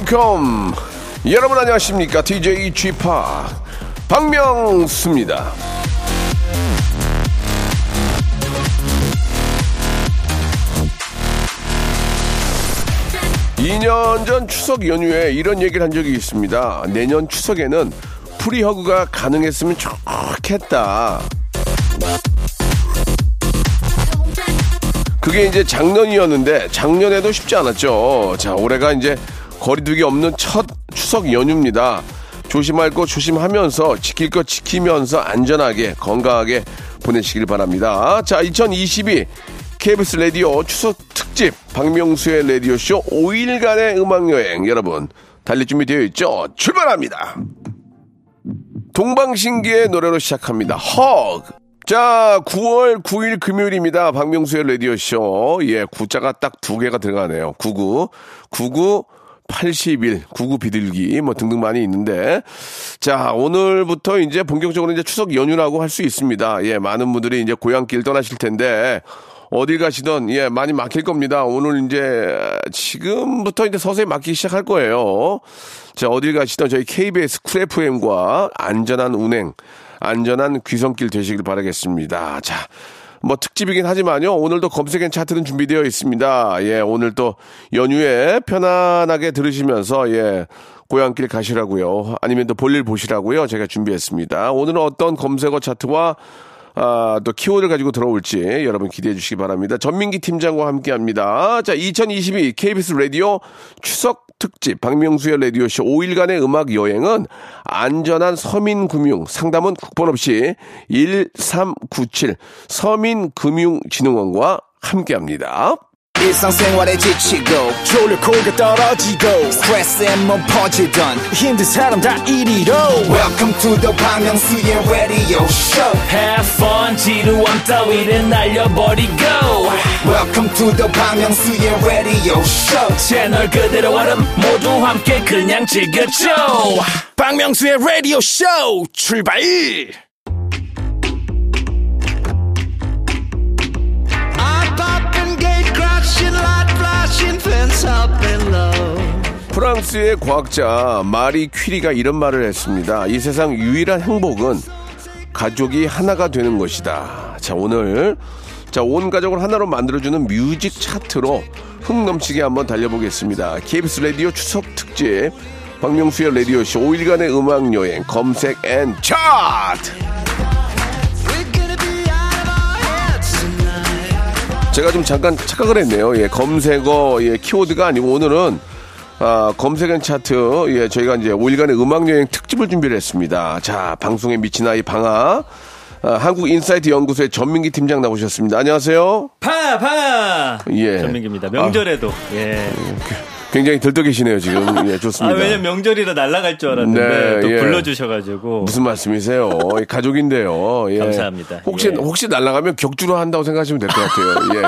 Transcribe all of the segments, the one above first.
Welcome. 여러분 안녕하십니까? DJ Chip 박명수입니다. 2년 전 추석 연휴에 이런 얘기를 한 적이 있습니다. 내년 추석에는 프리허그가 가능했으면 좋겠다. 그게 이제 작년이었는데 작년에도 쉽지 않았죠. 자, 올해가 이제 거리두기 없는 첫 추석 연휴입니다. 조심할 거 조심하면서 지킬 거 지키면서 안전하게 건강하게 보내시길 바랍니다. 자, 2022 KBS 라디오 추석 특집 박명수의 라디오 쇼 5일간의 음악 여행 여러분 달릴 준비 되어 있죠? 출발합니다. 동방신기의 노래로 시작합니다. 허그 자, 9월 9일 금요일입니다. 박명수의 라디오쇼. 예, 구자가 딱 두 개가 들어가네요. 99, 99, 80일, 99 비둘기, 뭐 등등 많이 있는데. 자, 오늘부터 이제 본격적으로 이제 추석 연휴라고 할 수 있습니다. 예, 많은 분들이 이제 고향길 떠나실 텐데. 어딜 가시던 예 많이 막힐 겁니다. 오늘 이제 지금부터 이제 서서히 막히기 시작할 거예요. 자 어딜 가시던 저희 KBS Cool FM과 안전한 운행, 안전한 귀성길 되시길 바라겠습니다. 자. 뭐 특집이긴 하지만요. 오늘도 검색엔 차트는 준비되어 있습니다. 예, 오늘 또 연휴에 편안하게 들으시면서 예, 고향길 가시라고요. 아니면 또 볼일 보시라고요. 제가 준비했습니다. 오늘은 어떤 검색어 차트와 아, 또 키워드를 가지고 들어올지 여러분 기대해 주시기 바랍니다. 전민기 팀장과 함께 합니다. 자, 2022 KBS 라디오 추석 특집 박명수의 라디오쇼 5일간의 음악 여행은 안전한 서민금융 상담은 국번 없이 1397 서민금융진흥원과 함께 합니다. 일상생활에 지치고, 졸려 코가 떨어지고, 스트레스에 몸 퍼지던, 힘든 사람 다 이리로. welcome to the Bang Myung-soo's radio show Have fun 지루함 따위를 날려버리고 welcome to the Myung-soo's radio show 채널 그대로 얼음 모두 함께 그냥 즐겨줘 박명수의 라디오 쇼 출발! 프랑스의 과학자 마리 퀴리가 이런 말을 했습니다. 이 세상 유일한 행복은 가족이 하나가 되는 것이다. 자, 오늘 자, 온 가족을 하나로 만들어주는 뮤직 차트로 흥 넘치게 한번 달려보겠습니다. KBS 라디오 추석 특집 박명수의 라디오쇼 5일간의 음악 여행 검색 N 차트! 제가 좀 잠깐 착각을 했네요. 예, 검색어, 예, 키워드가 아니고 오늘은 아, 검색 N 차트, 예, 저희가 이제 5일간의 음악여행 특집을 준비를 했습니다. 자, 방송에 미친 아이 방아, 아, 한국인사이트 연구소의 전민기 팀장 나오셨습니다. 안녕하세요. 파 파 예. 전민기입니다. 명절에도 예. 굉장히 들떠 계시네요, 지금. 예, 아 좋습니다. 왜냐면 명절이라 날아갈 줄 알았는데 네, 또 예. 불러주셔가지고 무슨 말씀이세요? 이 가족인데요. 예. 감사합니다. 혹시 예. 혹시 날아가면 격주로 한다고 생각하시면 될 것 같아요.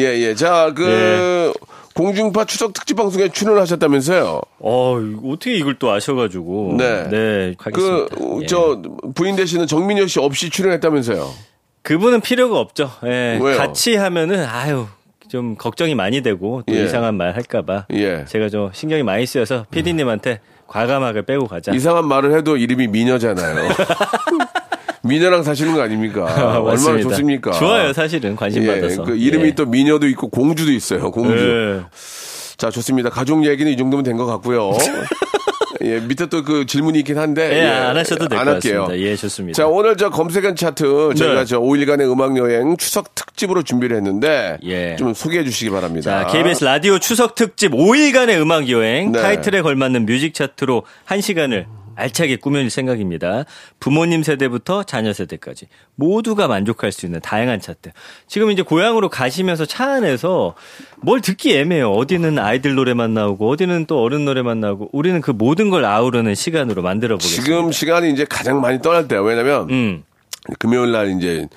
예, 예, 예. 자, 그 공중파 추석 특집 방송에 출연하셨다면서요? 어 어떻게 이걸 또 아셔가지고 네. 네그 가겠습니다. 예. 저 부인 되시는 정민여 씨 없이 출연했다면서요? 그분은 필요가 없죠. 예. 왜요? 같이 하면은 아유 좀 걱정이 많이 되고 또 예. 이상한 말 할까봐 예. 제가 좀 신경이 많이 쓰여서 PD님한테 과감하게 빼고 가자. 이상한 말을 해도 이름이 미녀잖아요. 미녀랑 사시는 거 아닙니까? 얼마나. 좋습니까? 좋아요 사실은 관심 예, 받아서. 그 이름이 예. 또 미녀도 있고 공주도 있어요. 공주. 예. 자, 좋습니다. 가족 얘기는 이 정도면 된 것 같고요. 예, 밑에 또 그 질문이 있긴 한데. 예, 안 하셔도 될안것 할게요. 같습니다. 예, 좋습니다. 자, 오늘 저 검색한 차트 저희가 네. 저 5일간의 음악 여행 추석 특집으로 준비를 했는데. 예. 좀 소개해 주시기 바랍니다. 자, KBS 라디오 추석 특집 5일간의 음악 여행 네. 타이틀에 걸맞는 뮤직 차트로 1시간을 알차게 꾸며줄 생각입니다. 부모님 세대부터 자녀 세대까지 모두가 만족할 수 있는 다양한 차트. 지금 이제 고향으로 가시면서 차 안에서 뭘 듣기 애매해요. 어디는 아이들 노래만 나오고 어디는 또 어른 노래만 나오고 우리는 그 모든 걸 아우르는 시간으로 만들어 보겠습니다. 지금 시간이 이제 가장 많이 떠날 때야. 왜냐면 음. 금요일 날 이제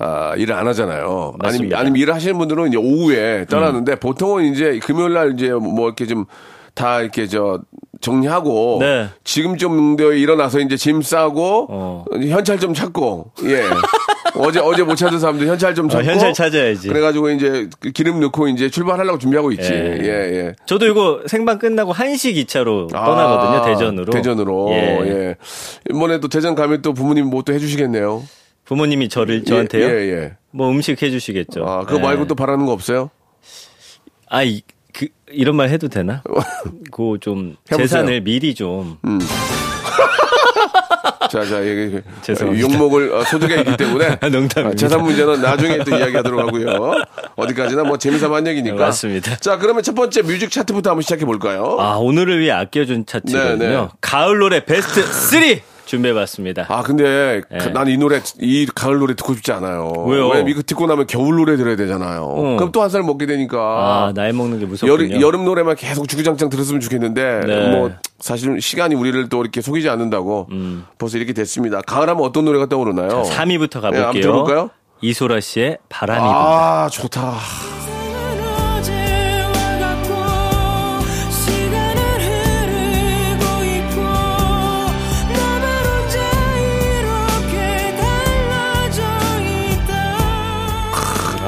아, 일을 안 하잖아요. 아니면, 맞습니다. 아니면 일을 하시는 분들은 이제 오후에 떠나는데 보통은 이제 금요일 날 이제 뭐 이렇게 좀 다 이렇게 저 정리하고 네. 지금쯤 정도에 일어나서 이제 짐 싸고 어. 현찰 좀 찾고 예 어제 어제 못 찾은 사람들 현찰 좀 어, 찾고 현찰 찾아야지. 그래가지고 이제 그 기름 넣고 이제 출발하려고 준비하고 있지 예. 예 예. 저도 이거 생방 끝나고 1시 기차로 아, 떠나거든요, 대전으로. 대전으로. 예. 예. 이번에 또 대전 가면 또 부모님 뭐 또 해주시겠네요. 부모님이 저를 저한테요. 예, 예. 예. 뭐 음식 해주시겠죠. 아, 그거 예. 말고 또 바라는 거 없어요? 아, 이, 그, 이런 말 해도 되나? 그 좀. 재산을 미리 좀 자, 자, 얘기, 죄송합니다. 욕먹을 어, 소득에 있기 때문에. 농담입니다. 아, 재산 문제는 나중에 또 이야기하도록 하고요. 어디까지나 뭐 재미삼아 한 얘기니까. 네, 맞습니다. 자, 그러면 첫 번째 뮤직 차트부터 한번 시작해 볼까요? 아, 오늘을 위해 아껴준 차트거든요. 네, 네. 가을 노래 베스트 3 준비해봤습니다. 아, 근데 예. 난이 노래, 이 가을 노래 듣고 싶지 않아요. 왜요? 왜냐면 이거 듣고 나면 겨울 노래 들어야 되잖아요. 어. 그럼 또 한 살 먹게 되니까. 아, 나이 먹는 게 무섭군요. 여름, 여름 노래만 계속 주구장창 들었으면 좋겠는데 네. 뭐 사실 시간이 우리를 또 이렇게 속이지 않는다고 벌써 이렇게 됐습니다. 가을 하면 어떤 노래가 떠오르나요? 3위부터 예, 한번 가볼게요. 들어볼까요? 이소라 씨의 바람이 분다. 아 좋다.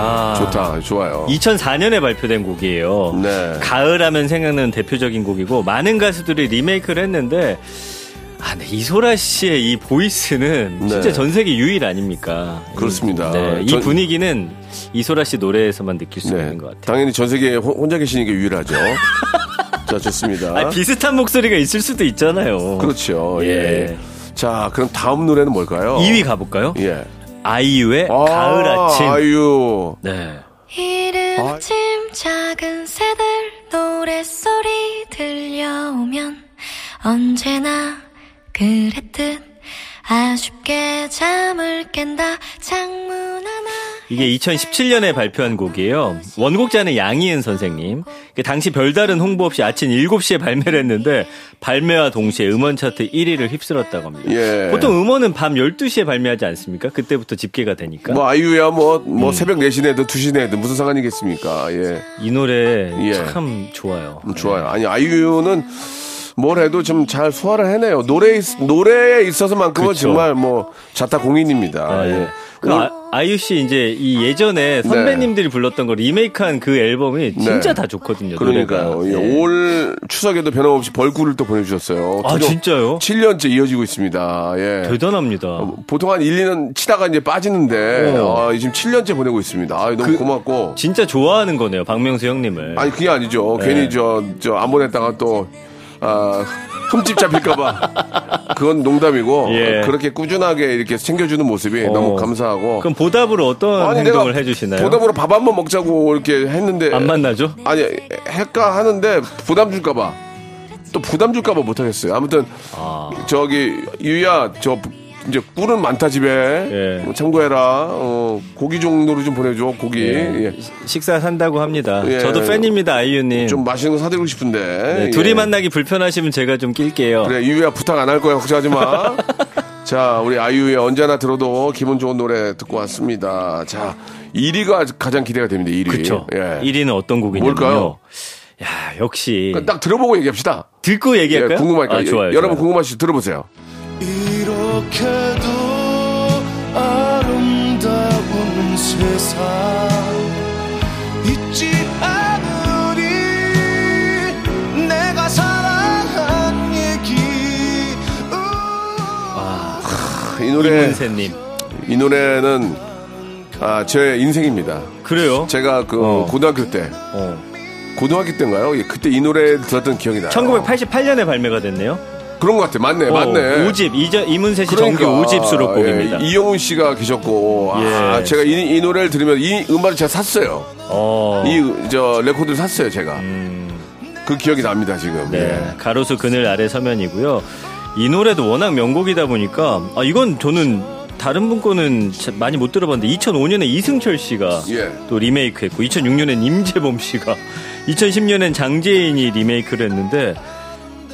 아, 좋다. 좋아요. 2004년에 발표된 곡이에요. 네. 가을하면 생각나는 대표적인 곡이고 많은 가수들이 리메이크를 했는데 아, 네, 이소라 씨의 이 보이스는 진짜 네. 전 세계 유일 아닙니까? 그렇습니다. 네, 이 전- 분위기는 이소라 씨 노래에서만 느낄 수 네. 있는 것 같아요. 당연히 전 세계에 호- 혼자 계시니까 유일하죠. 자, 좋습니다. 아, 비슷한 목소리가 있을 수도 있잖아요. 그렇죠. 예. 예. 자, 그럼 다음 노래는 뭘까요? 2위 가볼까요? 예. 아이유의 아, 가을 아침. 아유. 네. 이른 아. 아침 작은 새들 노랫소리 들려오면 언제나 그랬듯 아쉽게 잠을 깬다 창문 하나 이게 2017년에 발표한 곡이에요. 원곡자는 양희은 선생님. 그 당시 별다른 홍보 없이 아침 7시에 발매를 했는데 발매와 동시에 음원 차트 1위를 휩쓸었다고 합니다. 예. 보통 음원은 밤 12시에 발매하지 않습니까? 그때부터 집계가 되니까. 뭐 아이유야 뭐뭐 음. 새벽 4시 내도 2시 내도 무슨 상관이겠습니까? 예. 이 노래 예. 참 좋아요. 음, 좋아요. 아니 아이유는 뭘 해도 좀 잘 소화를 해내요. 노래 있- 노래에 있어서만큼은 그쵸. 정말 뭐 자타 공인입니다. 네. 예. 그 아, 아이유 씨 이제 이 예전에 선배님들이 불렀던 거 리메이크한 그 앨범이 진짜 네. 다 좋거든요. 그러니까요. 예, 예. 올 추석에도 변함없이 벌꿀을 또 보내주셨어요. 아, 진짜요? 7년째 이어지고 있습니다. 예. 대단합니다. 보통 한 1, 2년 치다가 이제 빠지는데, 어. 아, 지금 7년째 보내고 있습니다. 아, 너무 고맙고. 진짜 좋아하는 거네요, 박명수 형님을. 아니, 그게 아니죠. 네. 괜히 저, 저, 안 보냈다가 또, 아, 흠집 잡힐까봐. 그건 농담이고, 예. 그렇게 꾸준하게 이렇게 챙겨주는 모습이 어. 너무 감사하고. 그럼 보답으로 어떤 행동을 해주시나요? 보답으로 밥 한 번 먹자고 이렇게 했는데. 안 만나죠? 아니, 할까 하는데 부담 줄까봐. 또 부담 줄까봐 못하겠어요. 아무튼, 아. 저기, 유야, 저, 이제 꿀은 많다 집에. 예. 뭐 참고해라. 어, 고기 정도로 좀 보내줘. 고기. 예. 식사 산다고 합니다. 예. 저도 팬입니다, 아이유님. 좀 맛있는 거 사드리고 싶은데. 네, 예. 둘이 만나기 불편하시면 제가 좀 낄게요. 그래, 유야 부탁 안 할 거야. 걱정하지 마. 자, 우리 아이유의 언제나 들어도 기분 좋은 노래 듣고 왔습니다. 자, 1위가 가장 기대가 됩니다. 1위. 그쵸. 예. 1위는 어떤 곡이냐면요. 뭘까요? 야, 역시. 그러니까 딱 들어보고 얘기합시다. 듣고 얘기할까요? 예, 궁금하니까. 아, 좋아요. 여러분 좋아요. 궁금하시죠? 들어보세요. 이렇게도 아름다운 세상 잊지 않으리 내가 사랑한 얘기 이 노래, 이문세님. 이 노래는 아, 제 인생입니다. 그래요? 제가 그 어. 고등학교 때, 어. 고등학교 때인가요? 예, 그때 이 노래 들었던 기억이 나요. 1988년에 발매가 됐네요. 그런 것 같아. 맞네, 어, 맞네. 5집, 이저, 이문세 씨 그러니까, 정규 5집 수록곡입니다. 예, 이영훈 씨가 계셨고, 아, 예. 제가 이, 이 노래를 들으면 이 음반을 제가 샀어요. 어. 이, 저, 레코드를 샀어요, 제가. 그 기억이 납니다, 지금. 음. 네. 예. 가로수 그늘 아래 서면이고요. 이 노래도 워낙 명곡이다 보니까, 아, 이건 저는 다른 분 거는 자- 많이 못 들어봤는데, 2005년에 이승철 씨가 예. 또 리메이크 했고, 2006년엔 임재범 씨가, 2010년엔 장재인이 리메이크를 했는데,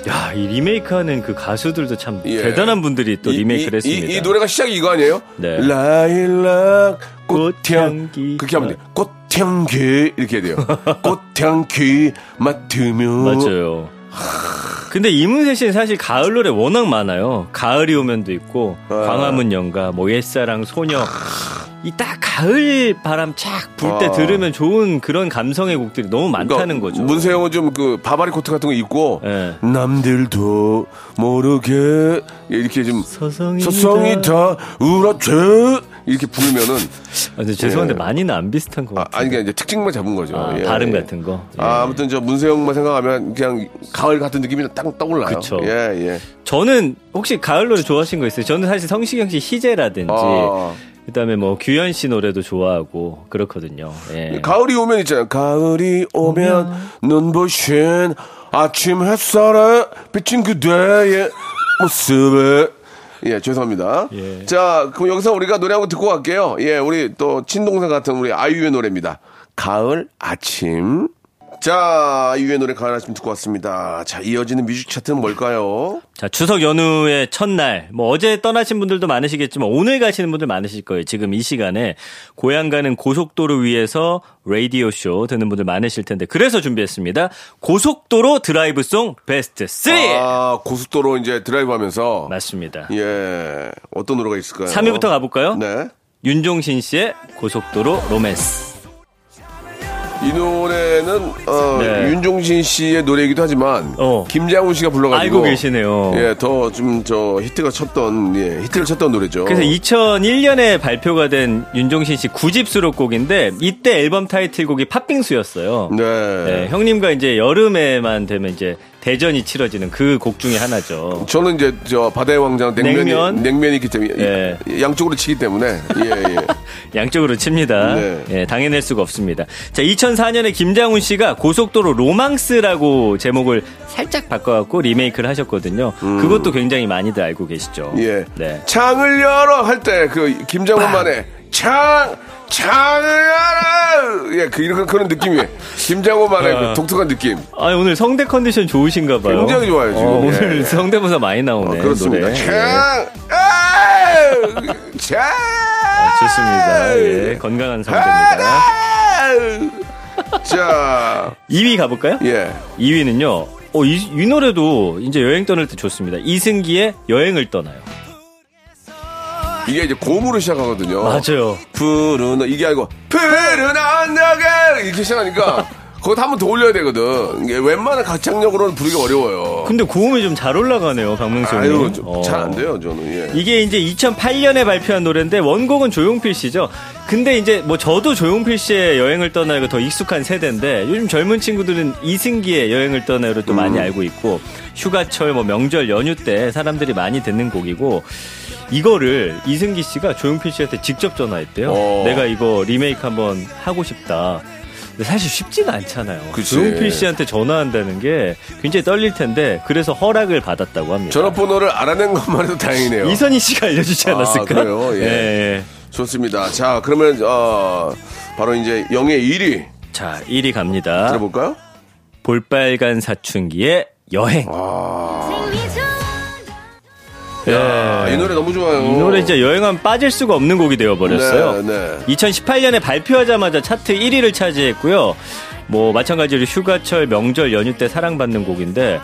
야, 이 리메이크 하는 그 가수들도 참 예. 대단한 분들이 또 이- 리메이크를 이, 했습니다. 이, 이 노래가 시작이 이거 아니에요? 네. 라일락 꽃향기. 그렇게 하면 돼. 꽃향기. 이렇게 해야 돼요. 꽃향기 맡으면. 맞아요. 근데 이문세 씨는 사실 가을 노래 워낙 많아요. 가을이 오면도 있고 아. 광화문 연가, 뭐 옛사랑, 소녀. 이 딱 가을 바람 착 불 때 아. 들으면 좋은 그런 감성의 곡들이 너무 많다는 그러니까 거죠. 문세영은 좀 그 바바리 코트 같은 거 입고 예. 남들도 모르게 이렇게 좀 서성이다. 서성이 다 울었대 이렇게 부르면은 아, 근데 죄송한데 예. 많이는 안 비슷한 것 아, 같아요. 아니 그냥 이제 특징만 잡은 거죠. 아, 예. 발음 같은 거. 예. 아, 아무튼 저 문세영만 생각하면 그냥 가을 같은 느낌이 딱 떠올라요. 그쵸. 예, 예. 저는 혹시 가을 노래 좋아하신 거 있어요? 저는 사실 성시경 씨 희재라든지 아. 그다음에 뭐 규현 씨 노래도 좋아하고 그렇거든요. 예. 가을이 오면 있잖아요. 가을이 오면 눈부신 아침 햇살에 비친 그대의 모습에 예, 죄송합니다. 예. 자, 그럼 여기서 우리가 노래 한 곡 듣고 갈게요. 예, 우리 또 친동생 같은 우리 아이유의 노래입니다. 가을 아침. 자, 아이유의 노래 가을 아침 듣고 왔습니다. 자, 이어지는 뮤직 차트는 뭘까요? 자, 추석 연휴의 첫날, 뭐 어제 떠나신 분들도 많으시겠지만 오늘 가시는 분들 많으실 거예요. 지금 이 시간에 고향 가는 고속도로 위에서 라디오 쇼 듣는 분들 많으실 텐데 그래서 준비했습니다. 고속도로 드라이브송 베스트 3! 아, 고속도로 이제 드라이브 하면서. 맞습니다. 예, 어떤 노래가 있을까요? 3위부터 가볼까요? 네. 윤종신 씨의 고속도로 로맨스. 이 노래는 어, 네. 윤종신 씨의 노래이기도 하지만 어. 김장훈 씨가 불러가지고 알고 계시네요. 예, 더 좀 저 히트가 쳤던 예, 히트를 쳤던 노래죠. 그래서 2001년에 발표가 된 윤종신 씨 9집 수록곡인데 이때 앨범 타이틀곡이 팥빙수였어요. 네. 네, 형님과 이제 여름에만 되면 이제 대전이 치러지는 그 곡 중에 하나죠. 저는 이제 저 바다의 왕자 냉면이 냉면? 냉면이 있기 때문에 예. 이- 양쪽으로 치기 때문에 예, 예. 양쪽으로 칩니다. 네. 예, 당해낼 수가 없습니다. 자, 2004년에 김장훈 씨가 고속도로 로망스라고 제목을 살짝 바꿔갖고 리메이크를 하셨거든요. 그것도 굉장히 많이들 알고 계시죠. 음. 예. 네. 창을 열어 할 때 그 김장훈만의 창 창을 열어 예그 이런 그런 느낌이에요. 김장훈만의 어. 그 독특한 느낌. 아, 오늘 성대 컨디션 좋으신가 봐요. 굉장히 좋아요, 지금. 어, 예, 오늘 예. 성대모사 많이 나오네. 어, 그렇습니다. 노래. 예. 창 아우, 창 아, 좋습니다. 예, 건강한 성대입니다. 자, 2위 가볼까요? 예. 2위는요. 어, 이, 이 노래도 이제 여행 떠날 때 좋습니다. 이승기의 여행을 떠나요. 이게 이제 고음으로 시작하거든요. 맞아요. 푸른 이게 아니고 푸른 언덕에 이렇게 시작하니까 거기다 한번 더 올려야 되거든. 이게 웬만한 가창력으로는 부르기 어려워요. 근데 고음이 좀 잘 올라가네요, 박명수. 아유, 어. 잘안 돼요, 저는. 예. 이게 이제 2008년에 발표한 노래인데 원곡은 조용필 씨죠. 근데 이제 뭐 저도 조용필 씨의 여행을 떠나요가 더 익숙한 세대인데 요즘 젊은 친구들은 이승기의 여행을 떠나요를 또 음. 많이 알고 있고 휴가철 뭐 명절 연휴 때 사람들이 많이 듣는 곡이고 이거를 이승기 씨가 조용필 씨한테 직접 전화했대요. 어. 내가 이거 리메이크 한번 하고 싶다. 근데 사실 쉽지가 않잖아요. 그치. 조용필 씨한테 전화한다는 게 굉장히 떨릴 텐데 그래서 허락을 받았다고 합니다. 전화번호를 알아낸 것만 해도 다행이네요. 이선희 씨가 알려주지 아, 않았을까? 그래요? 예. 예. 좋습니다. 자, 그러면, 어, 바로 이제 영의 1위 자, 1위 갑니다. 들어볼까요? 볼빨간 사춘기의 여행. 아, 이 노래 너무 좋아요. 이 노래 진짜 여행하면 빠질 수가 없는 곡이 되어버렸어요. 네, 네. 2018년에 발표하자마자 차트 1위를 차지했고요. 뭐 마찬가지로 휴가철 명절 연휴 때 사랑받는 곡인데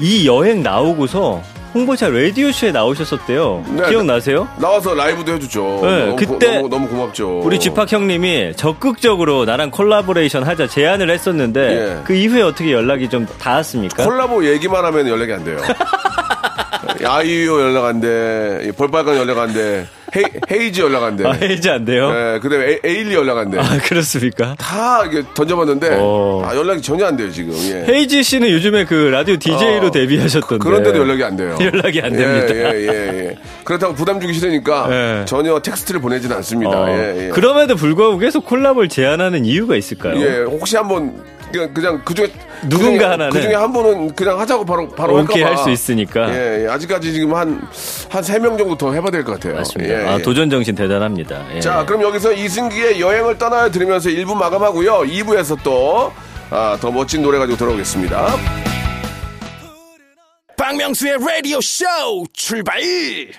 이 여행 나오고서 홍보차 라디오쇼에 나오셨었대요. 네, 기억나세요? 나와서 라이브도 해주죠. 네, 너무, 고- 그때 너무, 너무 고맙죠. 우리 G-Park 형님이 적극적으로 나랑 콜라보레이션 하자 제안을 했었는데 예. 그 이후에 어떻게 연락이 좀 닿았습니까? 콜라보 얘기만 하면 연락이 안 돼요. 아이유 연락 안 돼. 이 볼빨간 연락 안 돼. 헤이, 헤이즈 연락 안 돼. 아, 헤이즈 안 돼요? 네, 그 다음에 에일리 연락 안 돼. 아, 그렇습니까? 다 이게 던져봤는데, 어. 아, 연락이 전혀 안 돼요, 지금. 예. 헤이즈 씨는 요즘에 그 라디오 DJ로 어, 데뷔하셨던데. 그런데도 연락이 안 돼요. 연락이 안 예, 됩니다. 예, 예, 예. 그렇다고 부담 주기 싫으니까 예. 전혀 텍스트를 보내지는 않습니다. 어, 예, 예. 그럼에도 불구하고 계속 콜라보를 제안하는 이유가 있을까요? 예, 혹시 한번 그냥, 그냥 그 중에 누군가 하나는 그 중에 한 분은 그냥 하자고 바로 바로 오케이. 할 수 있으니까. 예, 예. 아직까지 지금 한 한 세 명 정도 더 해봐야 될 것 같아요. 맞습니다. 예, 아, 예. 도전 정신 대단합니다. 예. 자, 그럼 여기서 이승기의 여행을 떠나요 들으면서 1부 마감하고요. 2부에서 또, 아, 더 멋진 노래 가지고 돌아오겠습니다. 박명수의 라디오 쇼 출발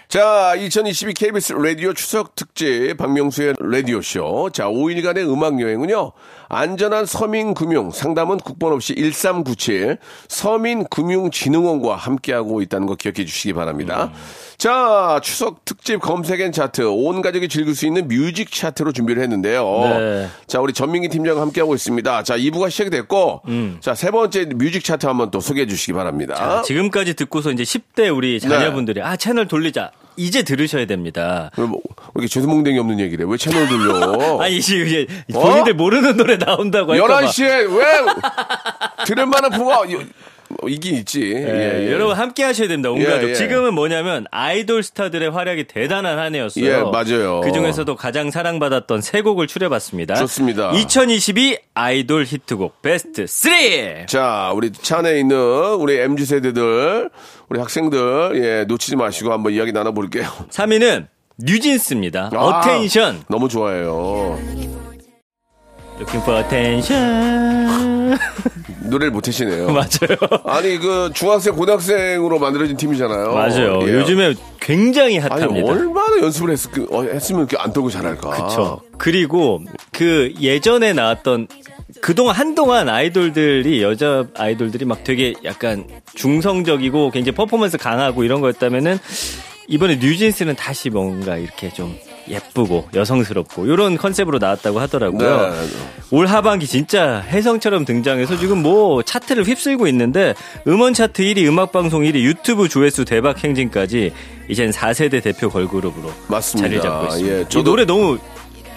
자, 2022 KBS 라디오 추석 특집 박명수의 라디오 쇼. 자, 5일간의 음악 여행은요. 안전한 서민 금융 상담은 국번 없이 1397 서민금융진흥원과 함께하고 있다는 거 기억해 주시기 바랍니다. 자, 추석 특집 검색엔 차트 온 가족이 즐길 수 있는 뮤직 차트로 준비를 했는데요. 네. 자, 우리 전민기 팀장과 함께하고 있습니다. 자, 2부가 시작이 됐고 자, 세 번째 뮤직 차트 한번 또 소개해 주시기 바랍니다. 자, 지금까지 듣고서 이제 10대 우리 자녀분들이 아 채널 돌리자 이제 들으셔야 됩니다. 왜, 뭐, 왜 이렇게 죄수몽댕이 없는 얘기래? 왜 채널 돌려? 아니 이제 어? 본인들 모르는 노래 나온다고 할까봐. 11시에 왜 들을 만한 어, 이긴 있지. 예, 예, 예. 여러분 함께 하셔야 됩니다. 온 예, 가족. 예. 지금은 뭐냐면 아이돌 스타들의 활약이 대단한 한 해였어요. 예, 맞아요. 그 중에서도 가장 사랑받았던 세 곡을 추려봤습니다. 좋습니다. 2022 아이돌 히트곡 베스트 3. 자, 우리 차 안에 있는 우리 MZ 세대들, 우리 학생들, 예, 놓치지 마시고 한번 이야기 나눠 볼게요. 3위는 뉴진스입니다. 아, Attention. 너무 좋아해요. Looking for attention. 노래를 못 하시네요. 맞아요. 아니, 그, 중학생, 고등학생으로 만들어진 팀이잖아요. 맞아요. 예. 요즘에 굉장히 아니, 핫합니다. 얼마나 연습을 했, 어, 했으면 이렇게 안 떨고 잘할까. 그렇죠. 그리고 그 예전에 나왔던 그동안 한동안 아이돌들이 여자 아이돌들이 막 되게 약간 중성적이고 굉장히 퍼포먼스 강하고 이런 거였다면은 이번에 뉴진스는 다시 뭔가 이렇게 좀 예쁘고 여성스럽고 이런 컨셉으로 나왔다고 하더라고요. 네. 올 하반기 진짜 혜성처럼 등장해서 지금 뭐 차트를 휩쓸고 있는데 음원 차트 1위, 음악 방송 1위, 유튜브 조회수 대박 행진까지 이젠 4세대 대표 걸그룹으로 맞습니다. 자리를 잡고 있습니다. 예, 이 저도- 노래 너무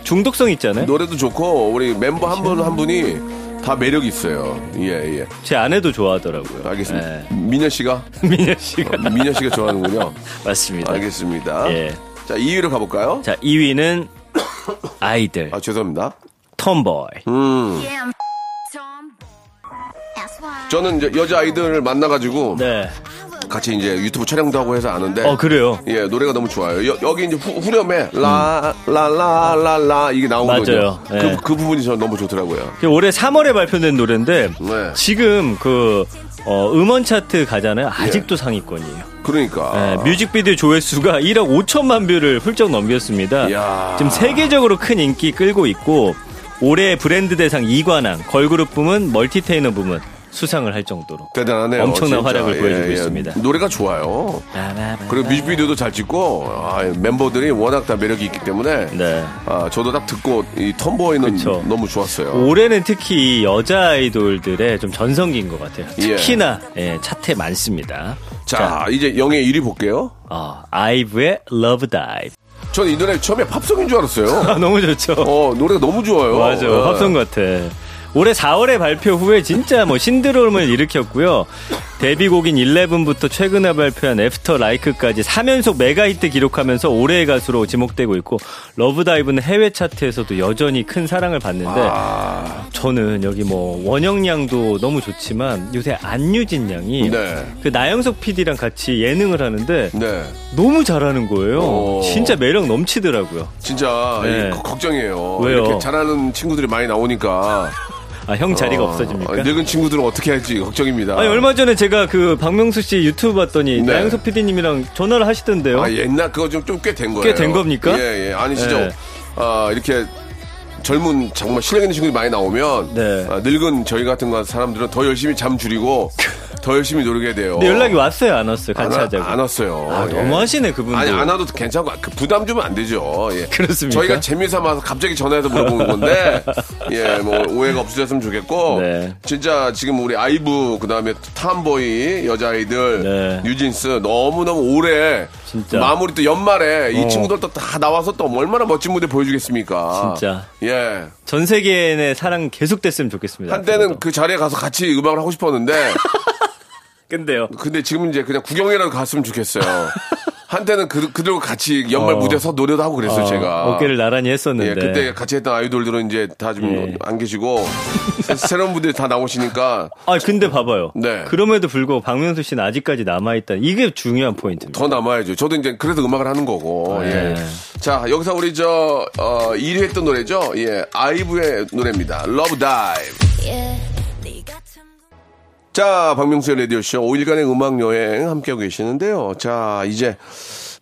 중독성 있잖아요. 노래도 좋고, 우리 멤버 한 분한 분이 다 매력이 있어요. 예, 예. 제 아내도 좋아하더라고요. 알겠습니다. 네. 민현 씨가? 민현 씨가 민현 씨가 좋아하는군요. 맞습니다. 알겠습니다. 예. 자, 2위로 가볼까요? 자, 2위는 아이들 아, 죄송합니다. 톰보이. 음. 저는 이제 여자 아이들을 만나가지고 네. 같이 이제 유튜브 촬영도 하고 해서 아는데. 어 그래요. 예, 노래가 너무 좋아요. 여, 여기 이제 후, 후렴에 라, 라, 라, 라, 라 이게 나오거든요. 맞아요. 예. 그, 그 부분이 저는 너무 좋더라고요. 올해 3월에 발표된 노래인데 네. 지금 그 어, 음원 차트 가잖아요. 아직도 상위권이에요. 그러니까. 네, 뮤직비디오 조회수가 1억 5천만 뷰를 훌쩍 넘겼습니다. 이야. 지금 세계적으로 큰 인기 끌고 있고 올해 브랜드 대상 2관왕, 걸그룹 부문, 멀티테이너 부문 수상을 할 정도로 대단하네요. 엄청난 진짜. 활약을 예, 보여주고 예. 있습니다. 노래가 좋아요. 그리고 뮤직비디오도 잘 찍고 아, 멤버들이 워낙 다 매력이 있기 때문에 네. 아, 저도 딱 듣고 이 Tomboy는 그쵸. 너무 좋았어요. 올해는 특히 여자 아이돌들의 좀 전성기인 것 같아요. 예. 특히나 예, 차트에 많습니다. 자, 이제 영예 1위 볼게요. 어, 아이브의 Love Dive. 저는 이 노래 처음에 팝송인 줄 알았어요. 아, 너무 좋죠. 어, 노래가 너무 좋아요. 맞아, 예. 합성 같아. 올해 4월에 발표 후에 진짜 뭐 신드롬을 일으켰고요. 데뷔곡인 11부터 최근에 발표한 After Like까지 3연속 메가 히트 기록하면서 올해의 가수로 지목되고 있고 러브다이브는 해외 차트에서도 여전히 큰 사랑을 받는데 아, 저는 여기 뭐 원영 양도 너무 좋지만 요새 안유진 양이 네. 그 나영석 PD랑 같이 예능을 하는데 네. 너무 잘하는 거예요. 오. 진짜 매력 넘치더라고요. 진짜 네. 걱정이에요. 왜요? 이렇게 잘하는 친구들이 많이 나오니까 아, 형 자리가 어, 없어집니까? 늙은 친구들은 어떻게 할지 걱정입니다. 아니 얼마 전에 제가 그 박명수 씨 유튜브 봤더니 네. 나영석 PD님이랑 전화를 하시던데요. 아, 옛날 그거 좀좀꽤된 거예요. 꽤 된 겁니까? 예, 예. 아니 진짜 네. 아, 이렇게 젊은 정말 실력 있는 친구들이 많이 나오면 네. 아, 늙은 저희 같은 거 사람들은 더 열심히 잠 줄이고 더 열심히 노력해야 돼요. 근데 연락이 왔어요, 안 왔어요? 같이 안, 와- 하자고. 안 왔어요. 아, 예. 너무 하시네 그분도. 아니 안 와도 괜찮고 그 부담 주면 안 되죠. 예. 그렇습니까? 저희가 재미삼아서 갑자기 전화해서 물어보는 건데 예, 뭐 오해가 없으셨으면 좋겠고 네. 진짜 지금 우리 아이브 그 다음에 탐보이 여자아이들 네. 뉴진스 너무너무 오래 진짜. 마무리 또 연말에 이 어. 친구들도 다 나와서 또 얼마나 멋진 무대 보여주겠습니까? 진짜. 예. 전 세계인의 사랑 계속됐으면 좋겠습니다. 한때는 앞으로도. 그 자리에 가서 같이 음악을 하고 싶었는데 근데요. 근데 지금 이제 그냥 구경이라도 갔으면 좋겠어요. 한때는 그, 그들과 같이 연말 어. 무대에서 노래도 하고 그랬어요, 어, 제가. 어깨를 나란히 예, 했었는데. 그때 같이 했던 아이돌들은 이제 다좀 예. 안 계시고 새- 새로운 분들이 다 나오시니까 아 근데 봐봐요. 네. 그럼에도 불구하고 박명수 씨는 아직까지 남아있다. 이게 중요한 포인트입니다. 더 남아야죠. 저도 이제 그래서 음악을 하는 거고. 네. 예. 자, 여기서 우리 저, 어, 1위 했던 노래죠. 예. 아이브의 노래입니다. Love Dive. 자, 박명수의 라디오쇼 5일간의 음악 여행 함께하고 계시는데요. 자, 이제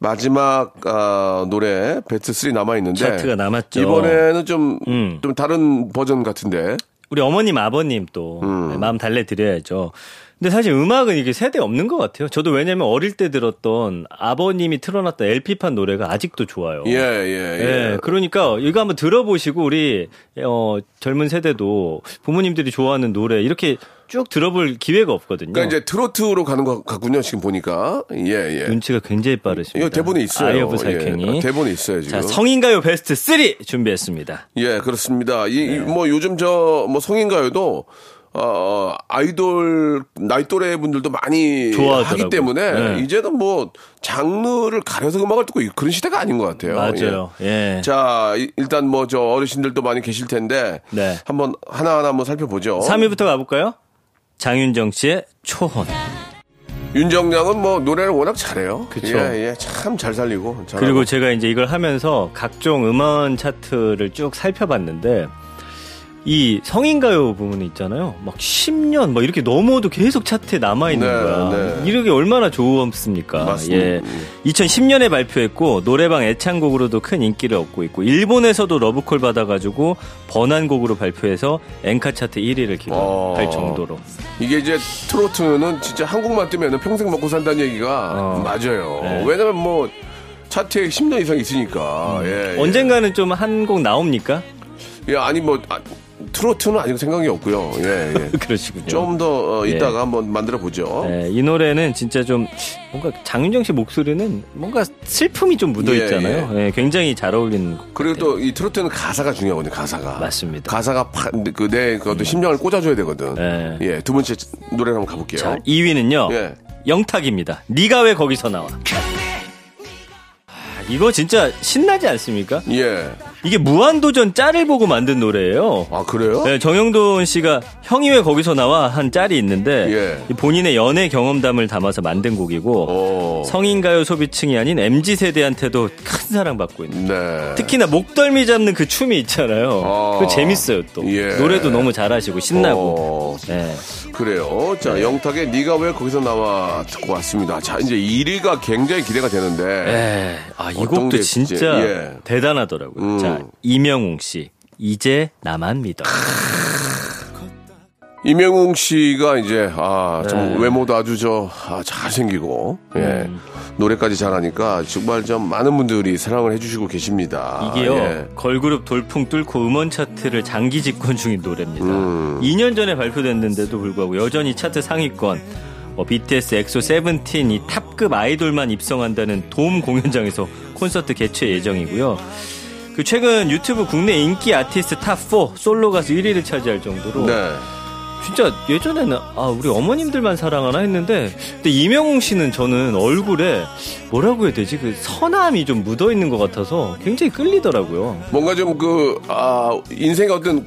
마지막 아, 노래 베스트 3 남아 있는데 차트가 남았죠. 이번에는 좀, 음. 좀 다른 버전 같은데. 우리 어머님, 아버님 또 음. 네, 마음 달래 드려야죠. 근데 사실 음악은 이게 세대 없는 것 같아요. 저도 왜냐면 어릴 때 들었던 아버님이 틀어놨던 LP판 노래가 아직도 좋아요. 예, 예, 예. 예, 그러니까 이거 한번 들어보시고 우리 어, 젊은 세대도 부모님들이 좋아하는 노래 이렇게 쭉 들어볼 기회가 없거든요. 그러니까 이제 트로트로 가는 것 같군요, 지금 보니까. 예, 예. 눈치가 굉장히 빠르십니다. 이거 대본에 있어요. Eye of 살쾡이. 예, 대본에 있어요, 지금. 자, 성인가요 베스트 3 준비했습니다. 예, 그렇습니다. 이, 네. 이뭐 요즘 저 뭐 성인가요도 어, 아이돌 나이 또래 분들도 많이 좋아하더라고요. 하기 때문에 네. 이제는 뭐 장르를 가려서 음악을 듣고 이- 그런 시대가 아닌 것 같아요. 맞아요. 예. 예. 자, 이- 일단 뭐 저 어르신들도 많이 계실 텐데 네. 한번 하나 하나 한번 살펴보죠. 3위부터 가볼까요? 장윤정 씨의 초혼. 윤정량은 뭐 노래를 워낙 잘해요. 그쵸. 예, 예. 참 잘 살리고. 잘하고. 그리고 제가 이제 이걸 하면서 각종 음원 차트를 쭉 살펴봤는데 이 성인가요 부분이 있잖아요. 막 10년 막 이렇게 넘어도 계속 차트에 남아 있는 네, 거야. 네. 이게 얼마나 좋습니까? 맞습니다. 예. 2010년에 발표했고 노래방 애창곡으로도 큰 인기를 얻고 있고 일본에서도 러브콜 받아 가지고 번안곡으로 발표해서 엔카 차트 1위를 기록할 어. 정도로. 이게 이제 트로트는 진짜 한국만 뜨면 평생 먹고 산다는 얘기가 어. 맞아요. 네. 왜냐면 뭐 차트에 10년 이상 있으니까. 예, 예. 언젠가는 좀한 곡 나옵니까? 예, 아니 뭐 아, 트로트는 아직 생각이 없고요. 예, 예. 그러시군요. 좀더 어, 예. 이따가 한번 만들어 보죠. 네, 이 노래는 진짜 좀 뭔가 장윤정 씨 목소리는 뭔가 슬픔이 좀 묻어 예, 있잖아요. 예, 굉장히 잘 어울리는 곡 그리고. 또 이 트로트는 가사가 중요하거든요. 가사가. 맞습니다. 가사가 그내 그 어떤 심령을 꽂아줘야 되거든. 네. 예, 두 번째 노래 한번 가볼게요. 자, 2위는요. 예. 영탁입니다. 네가 왜 거기서 나와? 아, 이거 진짜 신나지 않습니까? 예. 이게 무한도전 짤을 보고 만든 노래예요. 아 그래요? 네, 정영돈 씨가 형이 왜 거기서 나와 한 짤이 있는데 예. 이 본인의 연애 경험담을 담아서 만든 곡이고 오. 성인 가요 소비층이 아닌 MZ 세대한테도 큰 사랑 받고 있는. 네. 특히나 목덜미 잡는 그 춤이 있잖아요. 어. 그거 재밌어요 또. 예. 노래도 너무 잘하시고 신나고. 어, 네. 그래요. 자, 영탁의 네가 왜 거기서 나와 듣고 왔습니다. 자, 이제 1위가 굉장히 기대가 되는데. 에, 아, 이 곡도 진짜, 예. 대단하더라고요. 음. 자, 이명웅 씨. 이제 나만 믿어. 이명웅 씨가 이제 아, 좀 네. 외모도 아주 저 아, 잘생기고 예. 음. 노래까지 잘하니까 정말 좀 많은 분들이 사랑을 해주시고 계십니다. 이게요, 예. 걸그룹 돌풍 뚫고 음원 차트를 장기 집권 중인 노래입니다. 음. 2년 전에 발표됐는데도 불구하고 여전히 차트 상위권, 뭐 BTS, 엑소, 세븐틴 이 탑급 아이돌만 입성한다는 돔 공연장에서 콘서트 개최 예정이고요. 그 최근 유튜브 국내 인기 아티스트 탑4 솔로 가수 1위를 차지할 정도로 네. 진짜 예전에는 아 우리 어머님들만 사랑하나 했는데 근데 임영웅 씨는 저는 얼굴에 뭐라고 해야 되지 그 선함이 좀 묻어 있는 것 같아서 굉장히 끌리더라고요. 뭔가 좀 그, 아, 인생의 어떤,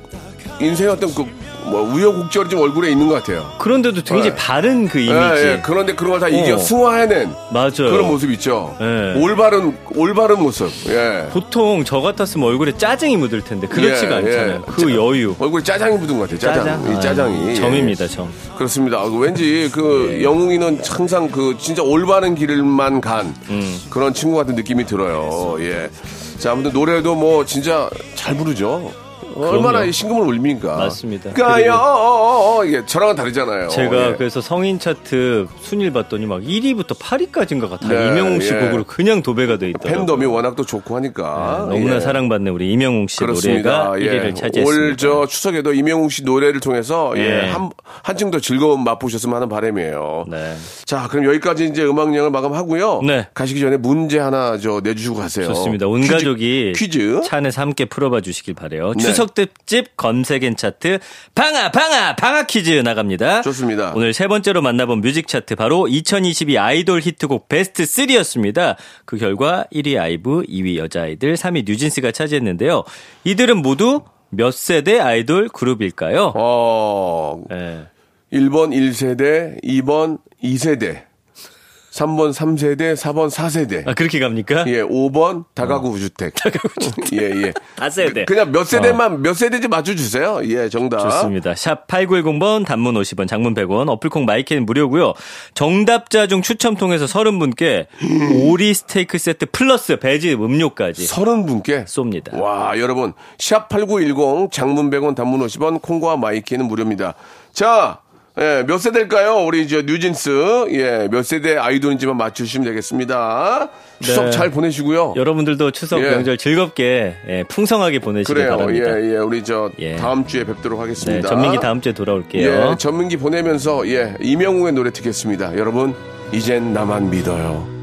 인생의 어떤 그, 뭐, 우여곡절이 좀 얼굴에 있는 것 같아요. 그런데도 굉장히 네. 바른 그 이미지. 예, 예. 그런데 그런 걸 다 이겨 어. 승화해낸 맞아요. 그런 모습 있죠. 예. 올바른, 올바른 모습. 예. 보통 저 같았으면 얼굴에 짜증이 묻을 텐데 그렇지가 예, 예. 않잖아요. 그 짜- 여유. 얼굴에 짜장이 묻은 것 같아요. 짜장. 이 아, 짜장이. 예. 점입니다, 점. 그렇습니다. 아, 왠지 그 예. 영웅이는 항상 그 진짜 올바른 길만 간 음. 그런 친구 같은 느낌이 들어요. 예. 자, 아무튼 노래도 뭐 진짜 잘 부르죠. 얼마나 이 신금을 울립니까? 맞습니다. 가요. 이게 저랑은 다르잖아요. 제가 예. 그래서 성인 차트 순위를 봤더니 막 1위부터 8위까지인가가 다 네, 이명웅 씨 예. 곡으로 그냥 도배가 돼 있더라고요. 팬덤이 워낙 또 좋고 하니까. 네, 너무나 예. 사랑받는 우리 이명웅 씨 그렇습니다. 노래가 예. 1위를 차지했습니다. 올 저 추석에도 임영웅 씨 노래를 통해서 예. 예. 한 한층 더 즐거움 맛보셨으면 하는 바람이에요. 네. 자, 그럼 여기까지 이제 음악 여행을 마감하고요. 네. 가시기 전에 문제 하나 저 내주시고 가세요. 좋습니다. 온 퀴즈, 가족이 퀴즈. 차 안에서 함께 풀어봐 주시길 바래요. 네. 추석 특집 검색엔 차트 방아 방아 방아 퀴즈 나갑니다. 좋습니다. 오늘 세 번째로 만나본 뮤직 차트 바로 2022 아이돌 히트곡 베스트 3였습니다. 그 결과 1위 아이브, 2위 여자아이들, 3위 뉴진스가 차지했는데요. 이들은 모두 몇 세대 아이돌 그룹일까요? 어, 네. 1번 1세대, 2번 2세대, 3번 3세대, 4번 4세대. 아, 그렇게 갑니까? 예, 5번 다가구 주택. 예, 예. 다세대. 그 냥 몇 세대만 몇 세대인지 맞춰 주세요. 예, 정답. 좋습니다. 샵 8910번 단문 50원, 장문 100원, 어플콩 마이크는 무료고요. 정답자 중 추첨 통해서 30분께 오리 스테이크 세트 플러스 배지 음료까지 30분께 쏩니다. 와, 여러분. 샵 8910 장문 100원 단문 50원 콩과 마이 K는 무료입니다. 자, 예, 몇 세대일까요? 우리 저 뉴진스. 예, 몇 세대 아이돌인지만 맞추시면 되겠습니다. 추석 네. 잘 보내시고요. 여러분들도 추석 예. 명절 즐겁게 예, 풍성하게 보내시기 그래요. 바랍니다. 예, 예. 우리 저 예. 다음 주에 뵙도록 네, 하겠습니다. 전민기 다음 주에 돌아올게요. 예, 전민기 보내면서 예, 임영웅의 노래 듣겠습니다. 여러분, 이젠 나만 믿어요.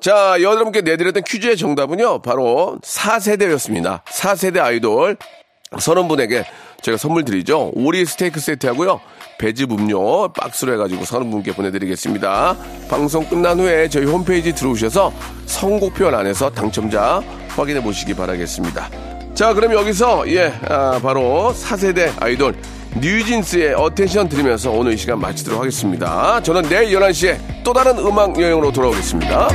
자, 여러분께 내드렸던 퀴즈의 정답은요, 바로 4세대였습니다. 4세대 아이돌 30분에게 제가 선물 드리죠. 오리 스테이크 세트하고요. 배즙 음료 박스로 해가지고 30분께 보내드리겠습니다. 방송 끝난 후에 저희 홈페이지 들어오셔서 선곡표 안에서 당첨자 확인해 보시기 바라겠습니다. 자, 그럼 여기서, 예, 아, 바로 4세대 아이돌 뉴진스의 Attention 들으면서 오늘 이 시간 마치도록 하겠습니다. 저는 내일 11시에 또 다른 음악 여행으로 돌아오겠습니다.